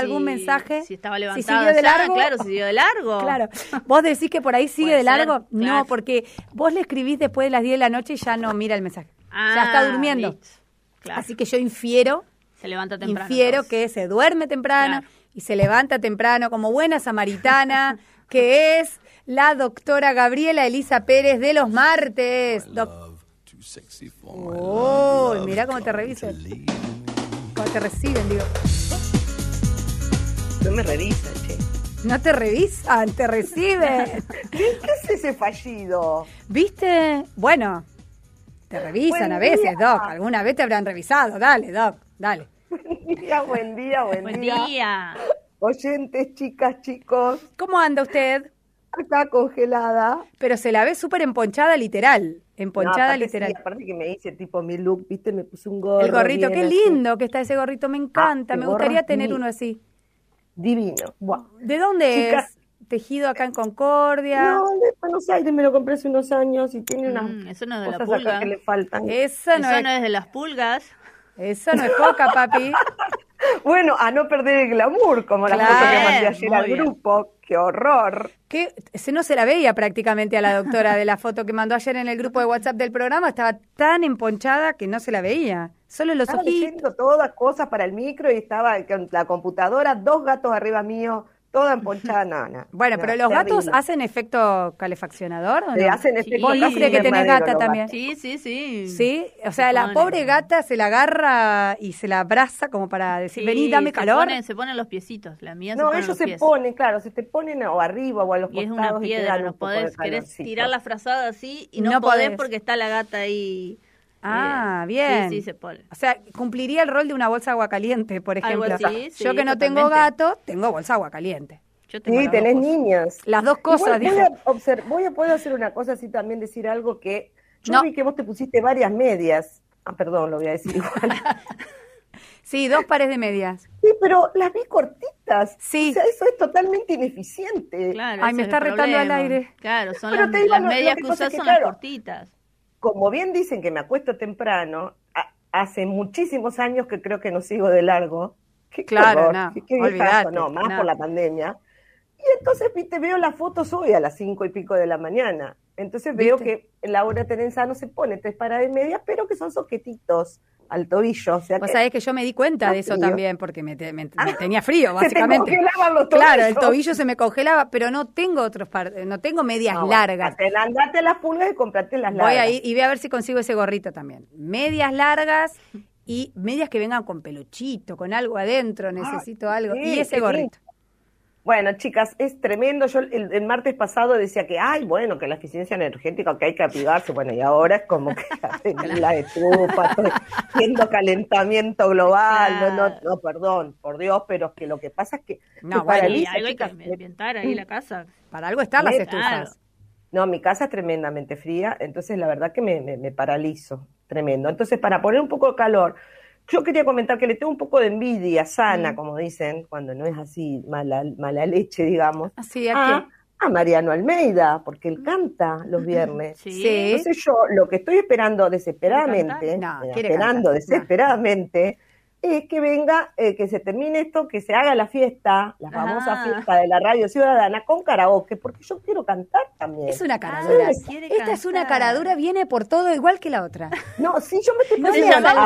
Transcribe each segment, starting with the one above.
algún mensaje. Si estaba si levantada siguió de ya, largo. claro, si siguió de largo. Claro. ¿Vos decís que por ahí sigue de largo? ser, No, claro. porque vos le escribís después de las 10 de la noche y ya no mira el mensaje. Ah, ya está durmiendo. Claro. Así que yo infiero, Se levanta temprano. infiero entonces. que se duerme temprano Claro. y se levanta temprano como buena samaritana, que es la doctora Gabriela Elisa Pérez de los martes. Doc- Uy, mirá cómo te revisan. Cómo te reciben, digo. No me revisan, che. No te revisan, te reciben. ¿Qué, es ese fallido? ¿Viste? Bueno, te revisan Buen a veces, día. Doc. Alguna vez te habrán revisado. Dale, Doc, dale. Buen día, buen día, buen, Buen día. día. Oyentes, chicas, chicos, ¿Cómo anda usted? acá congelada. Pero se la ve súper emponchada literal. Emponchada literal. sí, aparte que me hice tipo mi look, viste, me puse un gorro. El gorrito, qué así. lindo que está ese gorrito, me encanta. Ah, me el gorro gustaría tener uno así. Divino. Buah. ¿De dónde Chicas. es? Tejido acá en Concordia. No, de Buenos Aires me lo compré hace unos años y tiene unas Mm, eso no es de la cosas acá que le faltan. Eso no, Eso es, no es de las pulgas. eso no es poca, papi. Bueno, a no perder el glamour, como la foto que mandé ayer al bien. grupo. ¡Qué horror! Que se no se la veía prácticamente a la doctora de la foto que mandó ayer en el grupo de WhatsApp del programa. Estaba tan emponchada que no se la veía. Solo los Estaba ojitos. leyendo todas cosas para el micro y estaba con la computadora, dos gatos arriba mío, toda emponchada. No, no, Bueno, no, pero los gatos hacen efecto calefaccionador, ¿o Le no? hacen Sí. efecto Vos casi viste que tenés gata también. Sí, sí, sí. Sí, o Se sea, la pone. pobre gata se la agarra y se la abraza como para decir, Sí, vení, dame se calor. ponen- se ponen los piecitos. La mía se No, ellos los se pies. ponen, claro, se te ponen o arriba o a los Y es costados una y te piedra, dan no un podés, querés tirar la frazada así y no, No podés, podés. porque está la gata ahí. Ah, bien. Sí, sí, se pone. O sea, cumpliría el rol de una bolsa de agua caliente, por Algo ejemplo. así, sí, Yo que no tengo gato, tengo bolsa de agua caliente. Yo tengo Sí, tenés cosas. niñas. Las dos cosas, Igual voy, a voy a poder hacer una cosa así también, decir algo que yo No. vi que vos te pusiste varias medias. Ah, perdón, lo voy a decir igual. Sí, dos pares de medias. Sí, pero las vi cortitas. Sí. O sea, eso es totalmente ineficiente. Claro, Ay, me está retando al aire. Claro, son Pero las, las lo- lo medias que que, son claro, las cortitas. Como bien dicen que me acuesto temprano, a- hace muchísimos años que creo que no sigo de largo. Qué Claro, horror, no, qué- qué olvidate, no, más no. por la pandemia. Y entonces, viste, veo las fotos hoy a las cinco y pico de la mañana. Entonces veo ¿Viste? que Laura Terenzano se pone tres paras de medias, pero que son sujetitos al tobillo. O sea Vos que sabés que yo me di cuenta de eso frío. también, porque me, te- me- me tenía frío, se te básicamente. congelaban los Claro, el tobillos. tobillo se me congelaba, pero no tengo otros par, no tengo medias No, bueno, largas. andate- Andate a las pulgas y comprate las largas. Voy a ir y voy a ver si consigo ese gorrito también. Medias largas y medias que vengan con peluchito, con algo adentro, necesito algo. sí, y ese gorrito. Bueno, chicas, es tremendo. Yo el, el martes pasado decía que, ay, bueno, que la eficiencia energética, que hay que apigarse. Bueno, y ahora es como que la estufa, estoy haciendo calentamiento global. No, no, no, perdón, por Dios, pero es que lo que pasa es que No, bueno, paraliza, algo hay que chicas. Ambientar ahí la casa. Para algo están las estufas. Claro. No, mi casa es tremendamente fría, entonces la verdad que me, me- me paralizo, tremendo. Entonces, para poner un poco de calor, yo quería comentar que le tengo un poco de envidia sana, Mm. como dicen, cuando no es así mala, mala leche, digamos, Así, a, a Mariano Almeida, porque él canta los viernes. Sí. Entonces yo lo que estoy esperando desesperadamente, esperando cantar. desesperadamente, es que venga, eh, que se termine esto, que se haga la fiesta, la famosa Ah. fiesta de la radio ciudadana con karaoke, porque yo quiero cantar también. Es una caradura. Ah, Esta es una caradura, viene por todo igual que la otra. No, sí, yo me estoy No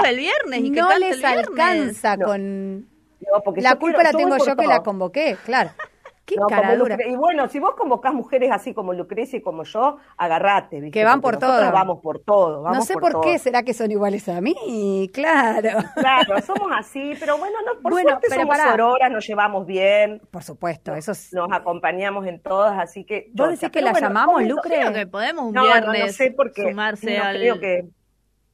el viernes y que no les el alcanza No. con... no, porque La culpa quiero- la tengo yo que la convoqué, claro. Qué No, caradura. Lucre- Y bueno, si vos convocás mujeres así como Lucrecia y como yo, agarrate, ¿viste? Que van Porque por todo. Vamos por todo. Vamos No sé por, todo. qué, será que son iguales a mí, claro. Claro, somos así, pero bueno, no, por Bueno, suerte pero somos pará. sororas, nos llevamos bien, Por supuesto, eso es... nos acompañamos en todas, así que... ¿Vos decís que Pero la bueno, llamamos, ¿cómo- Lucre? Creo que podemos un No, no, viernes no sé por qué. sumarse no al... creo que...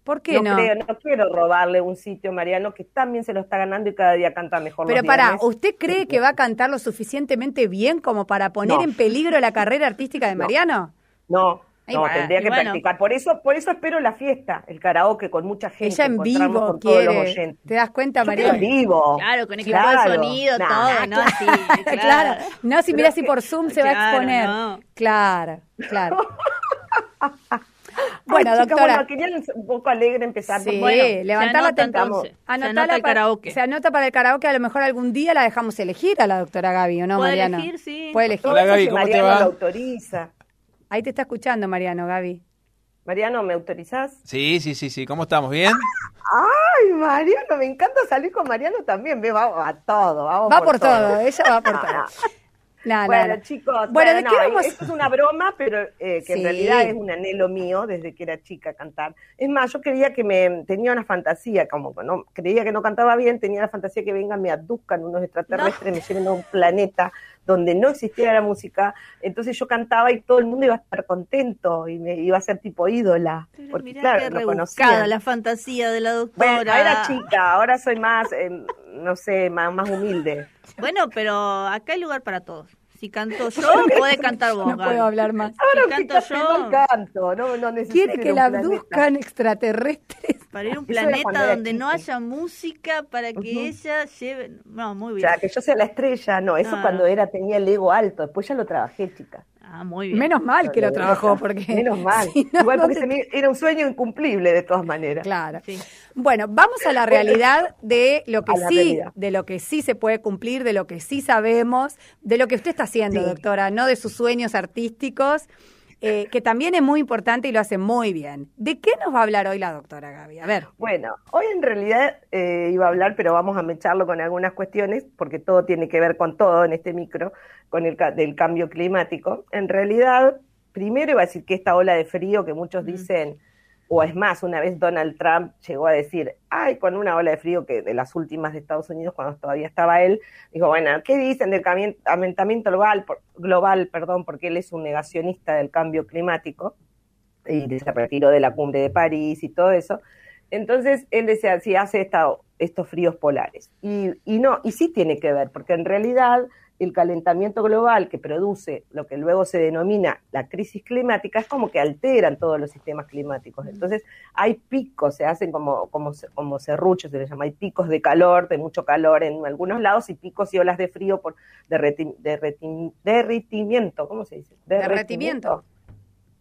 ¿Por qué no, no? creo, no quiero robarle un sitio, Mariano, que también se lo está ganando y cada día canta mejor Pero viernes. ¿usted cree que va a cantar lo suficientemente bien como para poner No. en peligro la carrera artística de No. Mariano? No, no, tendría que bueno. practicar. Por eso, por eso espero la fiesta, el karaoke con mucha gente. Ella en vivo con todos los quiere. oyentes. ¿Te das cuenta, Mariano? en vivo. Claro, con equipo Claro. de sonido, Nah, todo, ¿no? Así, claro. claro. No, si mira si por Zoom se va a exponer. no. Claro, claro. Bueno, chicas, doctora. bueno, quería un poco alegre empezar. Sí, Bueno, levantar se la Anotala anota el karaoke. Se anota para el karaoke, a lo mejor algún día la dejamos elegir a la doctora Gaby, ¿o no, Puede Mariano? elegir, sí. Puede elegir. Hola, eso Gaby, si ¿cómo te Mariano va? lo autoriza. Ahí te está escuchando, Mariano, Gaby. Mariano, ¿me autorizás? Sí, sí, sí, sí. ¿Cómo estamos? ¿Bien? Ay, Mariano, me encanta salir con Mariano también. Ve, vamos a todo, vamos Va por todo, ella va por todo. no. No, no, Bueno, no. chicos, Bueno, ¿de no, qué vamos? esto es una broma, pero eh, que Sí. en realidad es un anhelo mío desde que era chica cantar. Es más, yo quería que me tenía una fantasía, como que no creía que no cantaba bien, tenía la fantasía que vengan, me abduzcan unos extraterrestres, me lleven a un planeta donde no existiera la música. Entonces yo cantaba y todo el mundo iba a estar contento y me iba a ser tipo ídola, Pero porque mirá claro, conocía. la fantasía de la doctora. Bueno, era chica, ahora soy más, eh, no sé, más, más humilde. Bueno, pero acá hay lugar para todos. Si canto yo, puede cantar vos. No puedo hablar más. Ahora Si canto yo, no canto, no, no necesito Quiere que la abduzcan extraterrestres. para ir a un planeta donde no haya música para que ella lleve. No, muy O bien. sea, que yo sea la estrella, no, eso Ah. cuando era tenía el ego alto, después ya lo trabajé, chica. Ah, muy bien. Menos mal que lo trabajó, porque. Menos mal. si no, Igual porque te- se me- era un sueño incumplible de todas maneras. Claro. Sí. Bueno, vamos a la realidad de lo que sí, realidad. de lo que sí se puede cumplir, de lo que sí sabemos, de lo que usted está haciendo, Sí. doctora, no de sus sueños artísticos, eh, que también es muy importante y lo hace muy bien. ¿De qué nos va a hablar hoy la doctora Gaby? A ver. Bueno, hoy en realidad eh, iba a hablar, pero vamos a mecharlo con algunas cuestiones, porque todo tiene que ver con todo en este micro, con el ca- del cambio climático. En realidad, primero iba a decir que esta ola de frío que muchos dicen, o es más, una vez Donald Trump llegó a decir, ay, con una ola de frío que de las últimas de Estados Unidos, cuando todavía estaba él, dijo, bueno, ¿qué dicen del calentamiento global, global, perdón, porque él es un negacionista del cambio climático y se retiró de la cumbre de París y todo eso. Entonces él decía, si hace esta, estos fríos polares. Y, y no, y sí tiene que ver, porque en realidad el calentamiento global que produce lo que luego se denomina la crisis climática es como que alteran todos los sistemas climáticos. Entonces hay picos, se hacen como, como, como serruchos, se les llama, hay picos de calor, de mucho calor en algunos lados y picos y olas de frío por derreti- derreti- derritimiento, ¿cómo se dice? Derretimiento.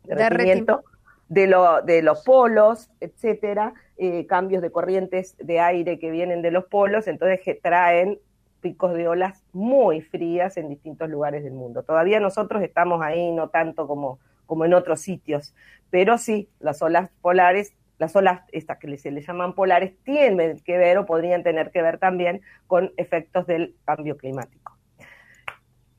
derretimiento de, lo, de los polos, etcétera, eh, cambios de corrientes de aire que vienen de los polos, entonces que traen picos de olas muy frías en distintos lugares del mundo. Todavía nosotros estamos ahí, no tanto como, como en otros sitios, pero sí, las olas polares, las olas estas que se le llaman polares, tienen que ver o podrían tener que ver también con efectos del cambio climático.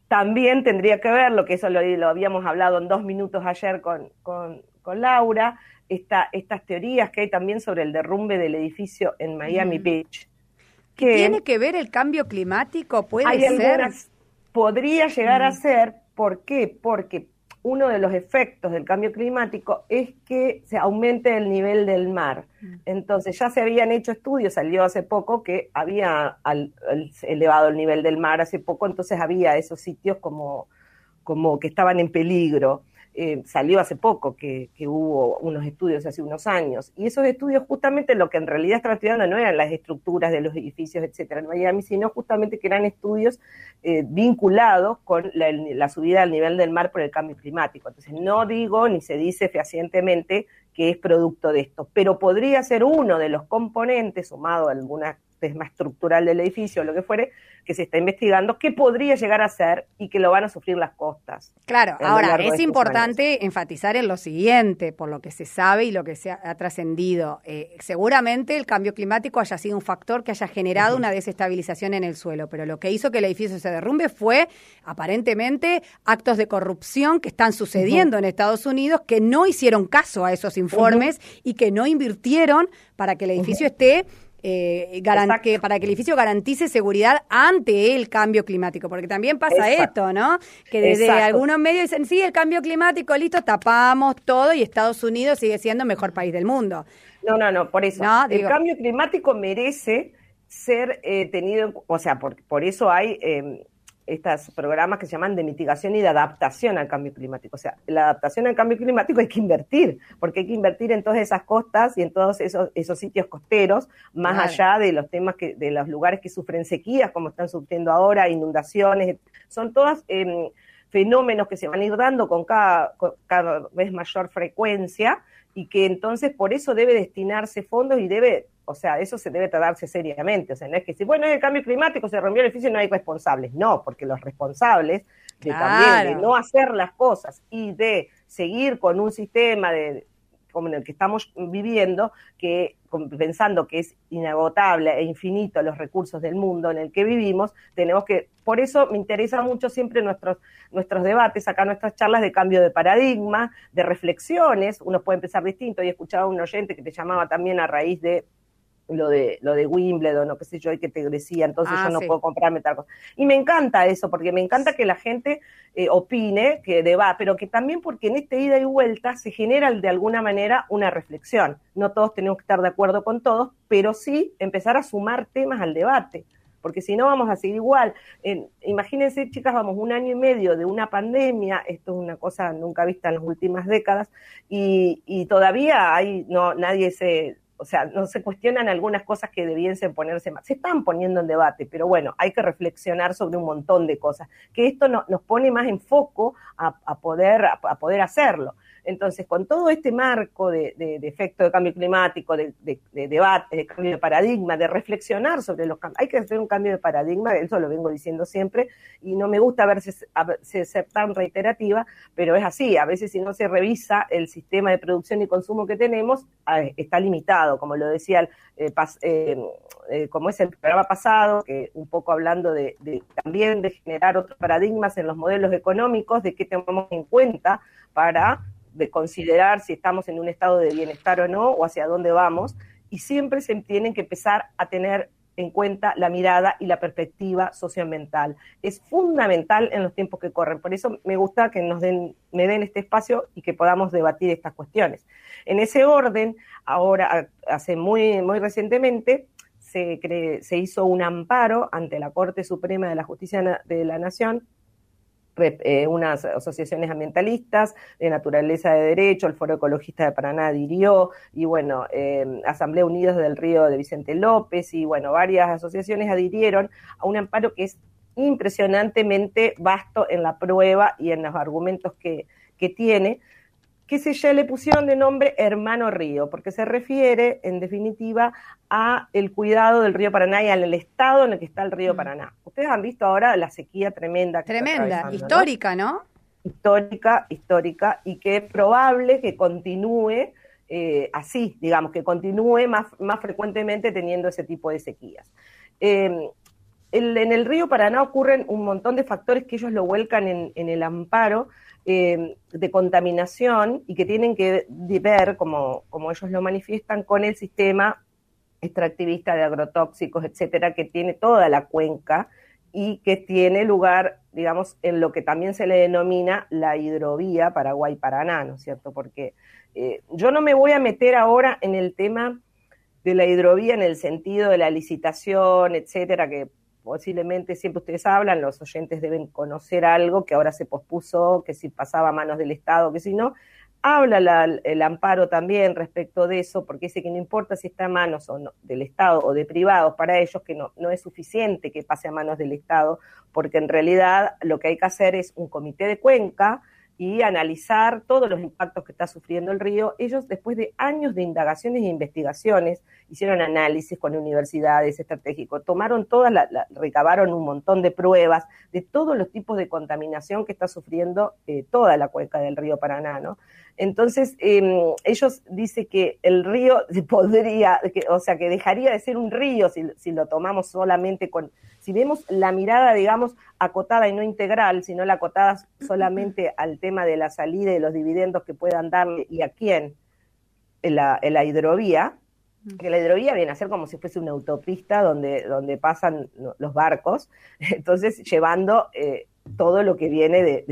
También tendría que ver, lo que eso lo, lo habíamos hablado en dos minutos ayer con, con, con Laura, esta, estas teorías que hay también sobre el derrumbe del edificio en Miami Mm. Beach. Que ¿Tiene que ver el cambio climático? ¿Puede hay ser? algunas, podría llegar a Mm. ser, ¿por qué? Porque uno de los efectos del cambio climático es que se aumente el nivel del mar. Mm. Entonces ya se habían hecho estudios, salió hace poco que había al- al- elevado el nivel del mar hace poco, entonces había esos sitios como, como que estaban en peligro. Eh, salió hace poco que, hubo unos estudios hace unos años, y esos estudios justamente lo que en realidad estaban estudiando no eran las estructuras de los edificios, etcétera, en Miami, sino justamente que eran estudios eh, vinculados con la, subida del nivel del mar por el cambio climático. Entonces, no digo ni se dice fehacientemente que es producto de esto, pero podría ser uno de los componentes, sumado a alguna tema estructural del edificio lo que fuere, que se está investigando, que podría llegar a ser y que lo van a sufrir las costas. Claro, ahora es importante enfatizar en lo siguiente, por lo que se sabe y lo que se ha, ha trascendido. Eh, seguramente el cambio climático haya sido un factor que haya generado una desestabilización en el suelo, pero lo que hizo que el edificio se derrumbe fue aparentemente actos de corrupción que están sucediendo en Estados Unidos que no hicieron caso a esos informes y que no invirtieron para que el edificio esté eh, que para que el edificio garantice seguridad ante el cambio climático, porque también pasa Exacto. esto, ¿no? Que desde Exacto. algunos medios dicen, sí, el cambio climático, listo, tapamos todo y Estados Unidos sigue siendo el mejor país del mundo. No, no, no, por eso. No, el cambio climático merece ser eh, tenido, o sea, por, por eso hay eh, estos programas que se llaman de mitigación y de adaptación al cambio climático. O sea, la adaptación al cambio climático hay que invertir, porque hay que invertir en todas esas costas y en todos esos, esos sitios costeros, más Claro. allá de los temas que, de los lugares que sufren sequías, como están sufriendo ahora, inundaciones, son todas eh, fenómenos que se van a ir dando con cada, con cada vez mayor frecuencia y que entonces por eso debe destinarse fondos y debe, o sea, eso se debe tratarse seriamente. O sea, no es que si, bueno, es el cambio climático, se rompió el edificio y no hay responsables. No, porque los responsables de también de no hacer las cosas y de seguir con un sistema de como en el que estamos viviendo, que pensando que es inagotable e infinito los recursos del mundo en el que vivimos, tenemos que, por eso me interesa mucho siempre nuestros, nuestros debates, acá nuestras charlas de cambio de paradigma, de reflexiones, uno puede empezar distinto, y escuchaba a un oyente que te llamaba también a raíz de lo de, lo de Wimbledon o qué sé yo, y que te decía, entonces Ah, yo no sí. puedo comprarme tal cosa. Y me encanta eso, porque me encanta que la gente eh, opine, que deba, pero que también porque en esta ida y vuelta se genera de alguna manera una reflexión. No todos tenemos que estar de acuerdo con todos, pero sí empezar a sumar temas al debate. Porque si no vamos a seguir igual. En- imagínense, chicas, vamos un año y medio de una pandemia, esto es una cosa nunca vista en las últimas décadas, y, y todavía hay, no, nadie se, o sea, no se cuestionan algunas cosas que debiesen ponerse más. Se están poniendo en debate, pero bueno, hay que reflexionar sobre un montón de cosas, que esto no- nos pone más en foco a, poder, a poder hacerlo. Entonces, con todo este marco de, efecto de cambio climático, de, de- de debate, de cambio de paradigma, de reflexionar sobre los cambios, hay que hacer un cambio de paradigma, eso lo vengo diciendo siempre, y no me gusta verse, ser tan reiterativa, pero es así, a veces si no se revisa el sistema de producción y consumo que tenemos, está limitado, como lo decía el, eh, eh, eh, como es el programa pasado, que un poco hablando de también de generar otros paradigmas en los modelos económicos, de qué tenemos en cuenta para de considerar si estamos en un estado de bienestar o no, o hacia dónde vamos, y siempre se tienen que empezar a tener en cuenta la mirada y la perspectiva socioambiental. Es fundamental en los tiempos que corren. Por eso me gusta que nos den, me den este espacio y que podamos debatir estas cuestiones. En ese orden, ahora, hace muy, muy recientemente, se, cre- se hizo un amparo ante la Corte Suprema de la Justicia de la Nación eh, unas asociaciones ambientalistas de naturaleza de derecho, el Foro Ecologista de Paraná adhirió, y bueno, eh, Asamblea Unidos del Río de Vicente López, y bueno, varias asociaciones adhirieron a un amparo que es impresionantemente vasto en la prueba y en los argumentos que, que tiene, que se ya le pusieron de nombre Hermano Río, porque se refiere, en definitiva, a el cuidado del río Paraná y al estado en el que está el río Mm. Paraná. Ustedes han visto ahora la sequía tremenda. Que Tremenda, histórica, ¿no? Histórica, histórica, y que es probable que continúe eh, así, digamos, que continúe más, más frecuentemente teniendo ese tipo de sequías. Eh, en el río Paraná ocurren un montón de factores que ellos lo vuelcan en, el amparo eh, de contaminación y que tienen que ver, como, como ellos lo manifiestan, con el sistema extractivista de agrotóxicos, etcétera, que tiene toda la cuenca y que tiene lugar, digamos, en lo que también se le denomina la hidrovía Paraguay-Paraná, ¿no es cierto? Porque eh, yo no me voy a meter ahora en el tema de la hidrovía en el sentido de la licitación, etcétera, que posiblemente siempre ustedes hablan, los oyentes deben conocer algo que ahora se pospuso, que si pasaba a manos del Estado, que si no. Habla la- el amparo también respecto de eso, porque dice que no importa si está a manos o no, del Estado o de privados, para ellos que no, no es suficiente que pase a manos del Estado, porque en realidad lo que hay que hacer es un comité de cuenca y analizar todos los impactos que está sufriendo el río. Ellos, después de años de indagaciones e investigaciones, hicieron análisis con universidades estratégicos, tomaron todas, la, recabaron un montón de pruebas de todos los tipos de contaminación que está sufriendo eh, toda la cuenca del río Paraná, ¿no? Entonces, eh, ellos dicen que el río podría, o sea, que dejaría de ser un río si, si lo tomamos solamente con, si vemos la mirada, digamos, acotada y no integral, sino la acotada solamente al tema de la salida y los dividendos que puedan darle y a quién, en la, en la hidrovía, que la hidrovía viene a ser como si fuese una autopista donde, donde pasan lo- los barcos, entonces llevando eh, todo lo que viene de,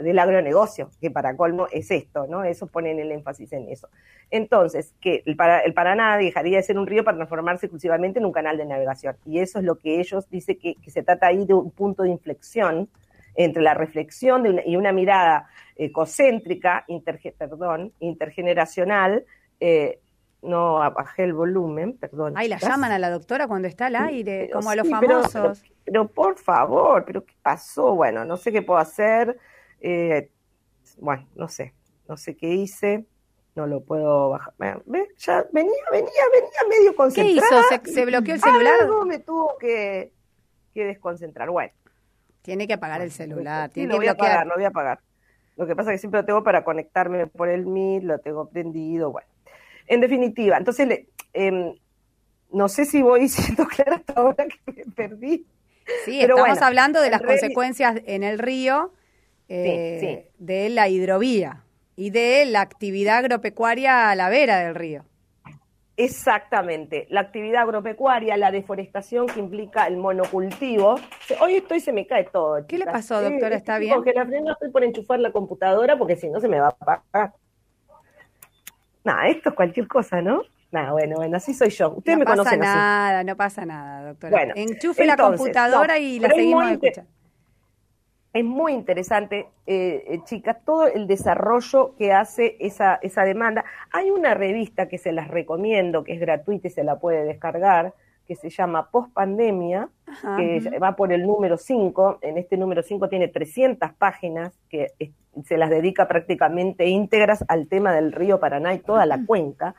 del agronegocio, que para colmo es esto, ¿no? Eso ponen el énfasis en eso. Entonces, que el, Para- el Paraná dejaría de ser un río para transformarse exclusivamente en un canal de navegación. Y eso es lo que ellos dicen que, que se trata ahí de un punto de inflexión entre la reflexión de una- y una mirada ecocéntrica, interge- perdón, intergeneracional, eh, no bajé el volumen, perdón. Ay, la chicas. llaman a la doctora cuando está al aire, Pero como a los sí, famosos. Pero, pero por favor, ¿pero qué pasó? Bueno, no sé qué puedo hacer. eh, bueno, no sé. No sé qué hice. No lo puedo bajar. ¿Ves? Ya venía, venía, venía medio ¿Qué concentrada. hizo? ¿Se, se bloqueó el celular? Algo me tuvo que, que desconcentrar. Bueno. Tiene que apagar el celular, Sí, tiene lo que voy a apagar, lo voy a apagar. Lo que pasa es que siempre lo tengo para conectarme por el Meet, lo tengo prendido, bueno. En definitiva, entonces, em, no sé si voy siendo clara hasta ahora que me perdí. Sí, Pero estamos bueno, hablando de las consecuencias en el río eh, sí. de la hidrovía y de la actividad agropecuaria a la vera del río. Exactamente, la actividad agropecuaria, la deforestación que implica el monocultivo. Hoy estoy, se me cae todo. ¿Qué le pasó, doctora? ¿Está bien? Con que la frena estoy por enchufar la computadora porque si no se me va a apagar. Nada, esto es cualquier cosa, ¿no? Nada, bueno, bueno, así soy yo. Ustedes no me pasa conocen así. nada, no pasa nada, doctora. Bueno, Enchufe la computadora no, y la es seguimos inte- escuchando. Es muy interesante, eh, eh, chicas, todo el desarrollo que hace esa, esa demanda. Hay una revista que se las recomiendo, que es gratuita y se la puede descargar, que se llama Post Pandemia, Ajá. que va por el número 5. En este número 5 tiene 300 páginas que es- se las dedica prácticamente íntegras al tema del río Paraná y toda la cuenca.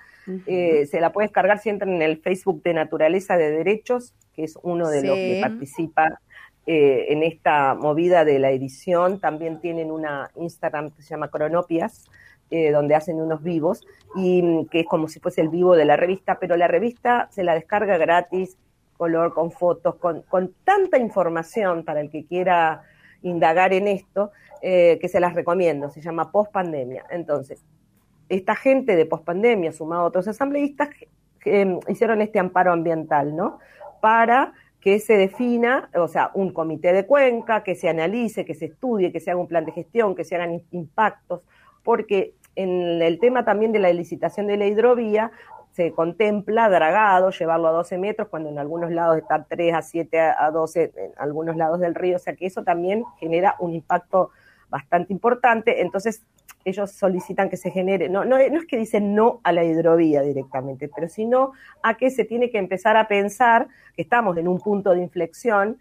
Eh, se la puede descargar si entran en el Facebook de Naturaleza de Derechos, que es uno de los que participa eh, en esta movida de la edición. También tienen una Instagram que se llama Cronopias, eh, donde hacen unos vivos, y mm, que es como si fuese el vivo de la revista, pero la revista se la descarga gratis, color, con fotos, con, con tanta información para el que quiera indagar en esto, eh, que se las recomiendo, se llama Post Pandemia. Entonces, esta gente de pospandemia, sumado a otros asambleístas, eh, hicieron este amparo ambiental, ¿no? Para que se defina, o sea, un comité de cuenca, que se analice, que se estudie, que se haga un plan de gestión, que se hagan impactos, porque en el tema también de la licitación de la hidrovía se contempla dragado, llevarlo a 12 metros, cuando en algunos lados está 3 a 7 a 12, en algunos lados del río, o sea que eso también genera un impacto bastante importante, entonces ellos solicitan que se genere, no, no, no es que dicen no a la hidrovía directamente, pero sino a que se tiene que empezar a pensar que estamos en un punto de inflexión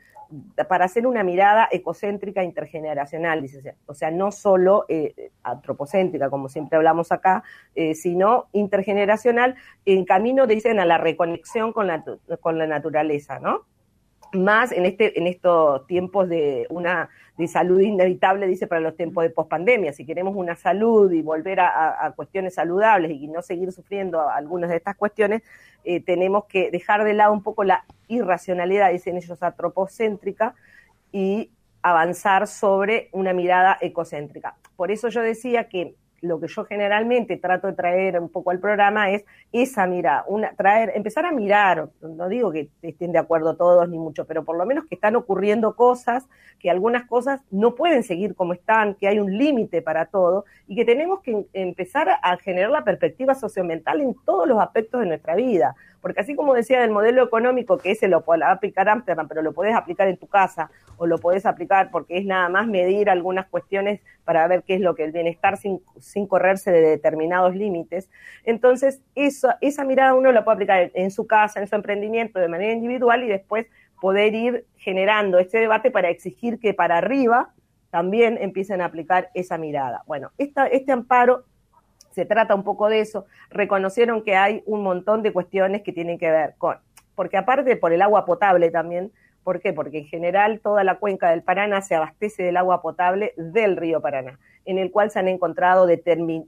para hacer una mirada ecocéntrica intergeneracional, dice, o sea, no solo eh, antropocéntrica, como siempre hablamos acá, eh, sino intergeneracional, en camino, dicen, a la reconexión con la, con la naturaleza, ¿no? Más en, este, en estos tiempos de una de salud inevitable, dice, para los tiempos de pospandemia. Si queremos una salud y volver a, cuestiones saludables y no seguir sufriendo algunas de estas cuestiones, eh, tenemos que dejar de lado un poco la irracionalidad, dicen ellos, antropocéntrica, y avanzar sobre una mirada ecocéntrica. Por eso yo decía que lo que yo generalmente trato de traer un poco al programa es esa mirada, una, traer, empezar a mirar, no digo que estén de acuerdo todos ni mucho, pero por lo menos que están ocurriendo cosas, que algunas cosas no pueden seguir como están, que hay un límite para todo y que tenemos que empezar a generar la perspectiva sociomental en todos los aspectos de nuestra vida. Porque así como decía del modelo económico, que ese lo puede aplicar Amsterdam, pero lo podés aplicar en tu casa o lo podés aplicar porque es nada más medir algunas cuestiones para ver qué es lo que el bienestar sin, sin correrse de determinados límites. Entonces, esa mirada uno la puede aplicar en su casa, en su emprendimiento de manera individual y después poder ir generando este debate para exigir que para arriba también empiecen a aplicar esa mirada. Bueno, esta, este amparo se trata un poco de eso. Reconocieron que hay un montón de cuestiones que tienen que ver con, porque aparte por el agua potable también, ¿por qué? Porque en general toda la cuenca del Paraná se abastece del agua potable del río Paraná, en el cual se han encontrado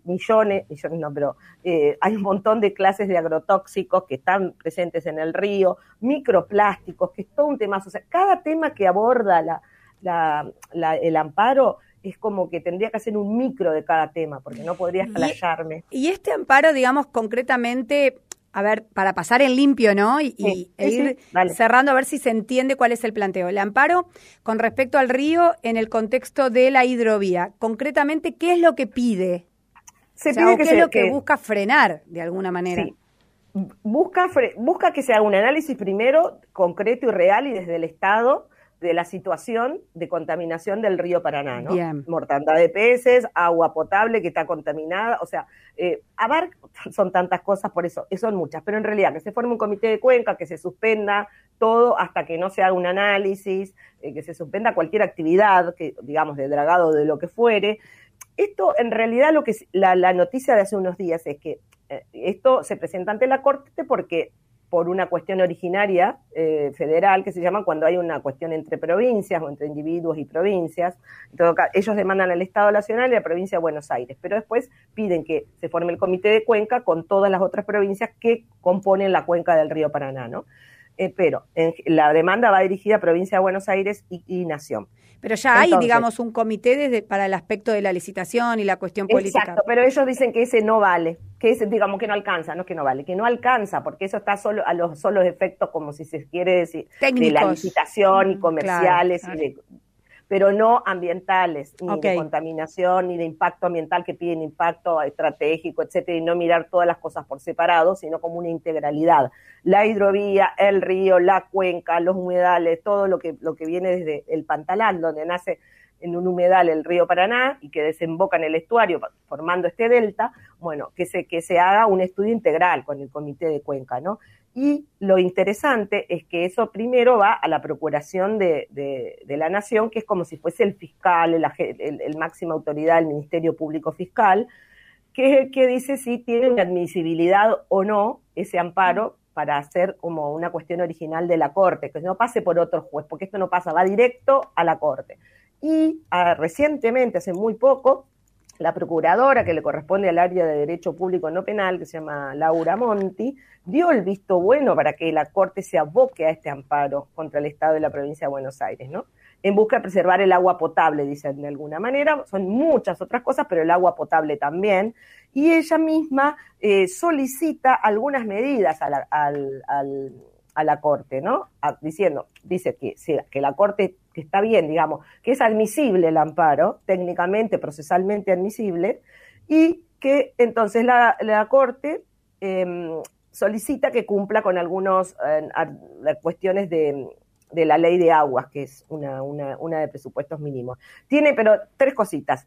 millones, millones no, pero eh, hay un montón de clases de agrotóxicos que están presentes en el río, microplásticos, que es todo un tema. O sea, cada tema que aborda la, la, la, el amparo es como que tendría que hacer un micro de cada tema, porque no podría explayarme. Y, y este amparo, digamos, concretamente, a ver, para pasar en limpio, ¿no? Y, sí, e ir sí, cerrando a ver si se entiende cuál es el planteo. El amparo con respecto al río en el contexto de la hidrovía. Concretamente, ¿qué es lo que pide? Se o sea, pide ¿qué que es se, lo que, que, busca frenar de alguna manera? Sí. Busca, busca que se haga un análisis primero concreto y real y desde el Estado de la situación de contaminación del río Paraná, ¿no? Bien. Mortandad de peces, agua potable que está contaminada, o sea, eh, abarca, son tantas cosas, por eso, son muchas, pero en realidad que se forme un comité de cuenca, que se suspenda todo hasta que no se haga un análisis, eh, que se suspenda cualquier actividad, que digamos de dragado de lo que fuere. Esto en realidad lo que la, la noticia de hace unos días es que eh, esto se presenta ante la Corte porque por una cuestión originaria eh, federal que se llama cuando hay una cuestión entre provincias o entre individuos y provincias. En todo caso, ellos demandan al Estado Nacional y a la provincia de Buenos Aires, pero después piden que se forme el comité de cuenca con todas las otras provincias que componen la cuenca del río Paraná, ¿no? Eh, pero en, la demanda va dirigida a provincia de Buenos Aires y, y Nación. Pero ya hay, digamos, un comité desde, para el aspecto de la licitación y la cuestión política. Exacto, pero ellos dicen que ese no vale, que ese, digamos, que no alcanza, no es que no vale, que no alcanza, porque eso está solo a los solos efectos, como si se quiere decir, Técnicos. de la licitación y comerciales, claro, y de- pero no ambientales, ni de contaminación, ni de impacto ambiental que piden impacto estratégico, etcétera, y no mirar todas las cosas por separado, sino como una integralidad. La hidrovía, el río, la cuenca, los humedales, todo lo que, lo que viene desde el Pantalán, donde nace en un humedal el río Paraná y que desemboca en el estuario formando este delta, bueno, que se, que se haga un estudio integral con el comité de cuenca, ¿no? Y lo interesante es que eso primero va a la procuración de, de, de la nación, que es como si fuese el fiscal, el, el, máxima autoridad del Ministerio Público Fiscal, que que dice si tiene una admisibilidad o no ese amparo para hacer como una cuestión original de la Corte, que no pase por otro juez, porque esto no pasa, va directo a la Corte. Y ah, recientemente, hace muy poco, la procuradora que le corresponde al área de Derecho Público No Penal, que se llama Laura Monti, dio el visto bueno para que la Corte se aboque a este amparo contra el Estado de la provincia de Buenos Aires, ¿no? En busca de preservar el agua potable, dicen de alguna manera. Son muchas otras cosas, pero el agua potable también. Y ella misma eh, solicita algunas medidas al, a la Corte, ¿no? Diciendo, dice que, que la Corte, que está bien, digamos, que es admisible el amparo, técnicamente, procesalmente admisible, y que entonces la, la Corte eh, solicita que cumpla con algunas cuestiones de, de la ley de aguas, que es una, una, una de presupuestos mínimos. Tiene, pero tres cositas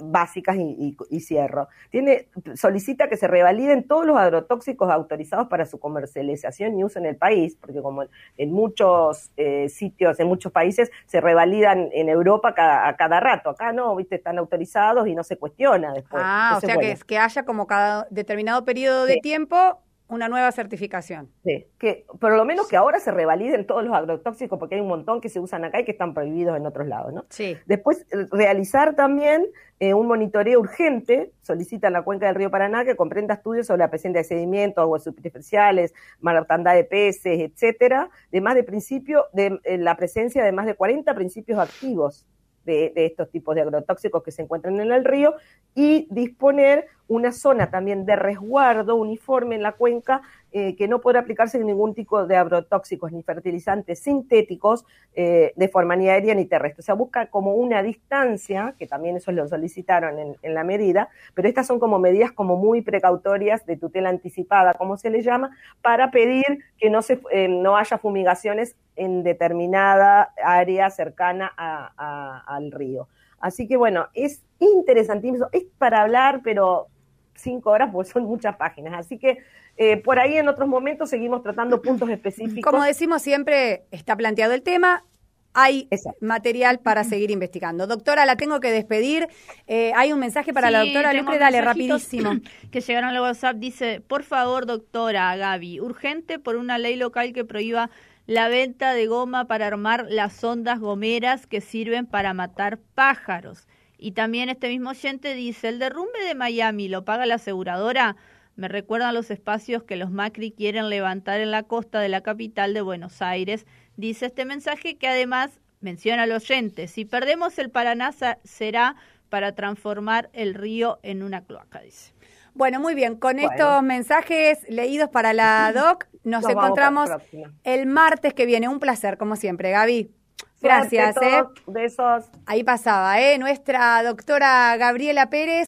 básicas y, y- y cierro. Tiene, solicita que se revaliden todos los agrotóxicos autorizados para su comercialización y uso en el país, porque como en muchos eh, sitios, en muchos países, se revalidan en Europa cada, a cada rato. Acá no, viste, están autorizados y no se cuestiona después. Ah, o sea bueno. que, que haya como cada determinado periodo de Sí. tiempo una nueva certificación. Sí, que por lo menos que ahora se revaliden todos los agrotóxicos, porque hay un montón que se usan acá y que están prohibidos en otros lados, ¿no? Sí. Después, eh, realizar también eh, un monitoreo urgente, solicita la cuenca del río Paraná, que comprenda estudios sobre la presencia de sedimentos, aguas superficiales, mortandad de peces, etcétera, de más de principio, de eh, la presencia de más de 40 principios activos de, de estos tipos de agrotóxicos que se encuentran en el río y disponer una zona también de resguardo uniforme en la cuenca eh, que no podrá aplicarse ningún tipo de agrotóxicos ni fertilizantes sintéticos eh, de forma ni aérea ni terrestre. O sea, busca como una distancia, que también eso lo solicitaron en, la medida, pero estas son como medidas como muy precautorias de tutela anticipada, como se le llama, para pedir que no, se, eh, no haya fumigaciones en determinada área cercana al río. Así que bueno, es interesantísimo, es para hablar, pero cinco horas, porque son muchas páginas. Así que eh, por ahí en otros momentos seguimos tratando puntos específicos. Como decimos siempre, está planteado el tema. Hay Exacto. material para seguir investigando. Doctora, la tengo que despedir. Eh, hay un mensaje para la Sí, doctora tengo Luque, dale rapidísimo. Que llegaron al WhatsApp, dice, por favor, doctora Gaby, urgente por una ley local que prohíba la venta de goma para armar las ondas gomeras que sirven para matar pájaros. Y también este mismo oyente dice, el derrumbe de Miami lo paga la aseguradora. Me recuerdan los espacios que los Macri quieren levantar en la costa de la capital de Buenos Aires. Dice este mensaje que además menciona al oyente, si perdemos el Paraná será para transformar el río en una cloaca, dice. Bueno, muy bien. Con Bueno. estos mensajes leídos para la doc, nos, encontramos el martes que viene. Un placer, como siempre, Gaby. Gracias, Suerte, ¿eh? Besos. Ahí pasaba, ¿eh? Nuestra doctora Gabriela Pérez.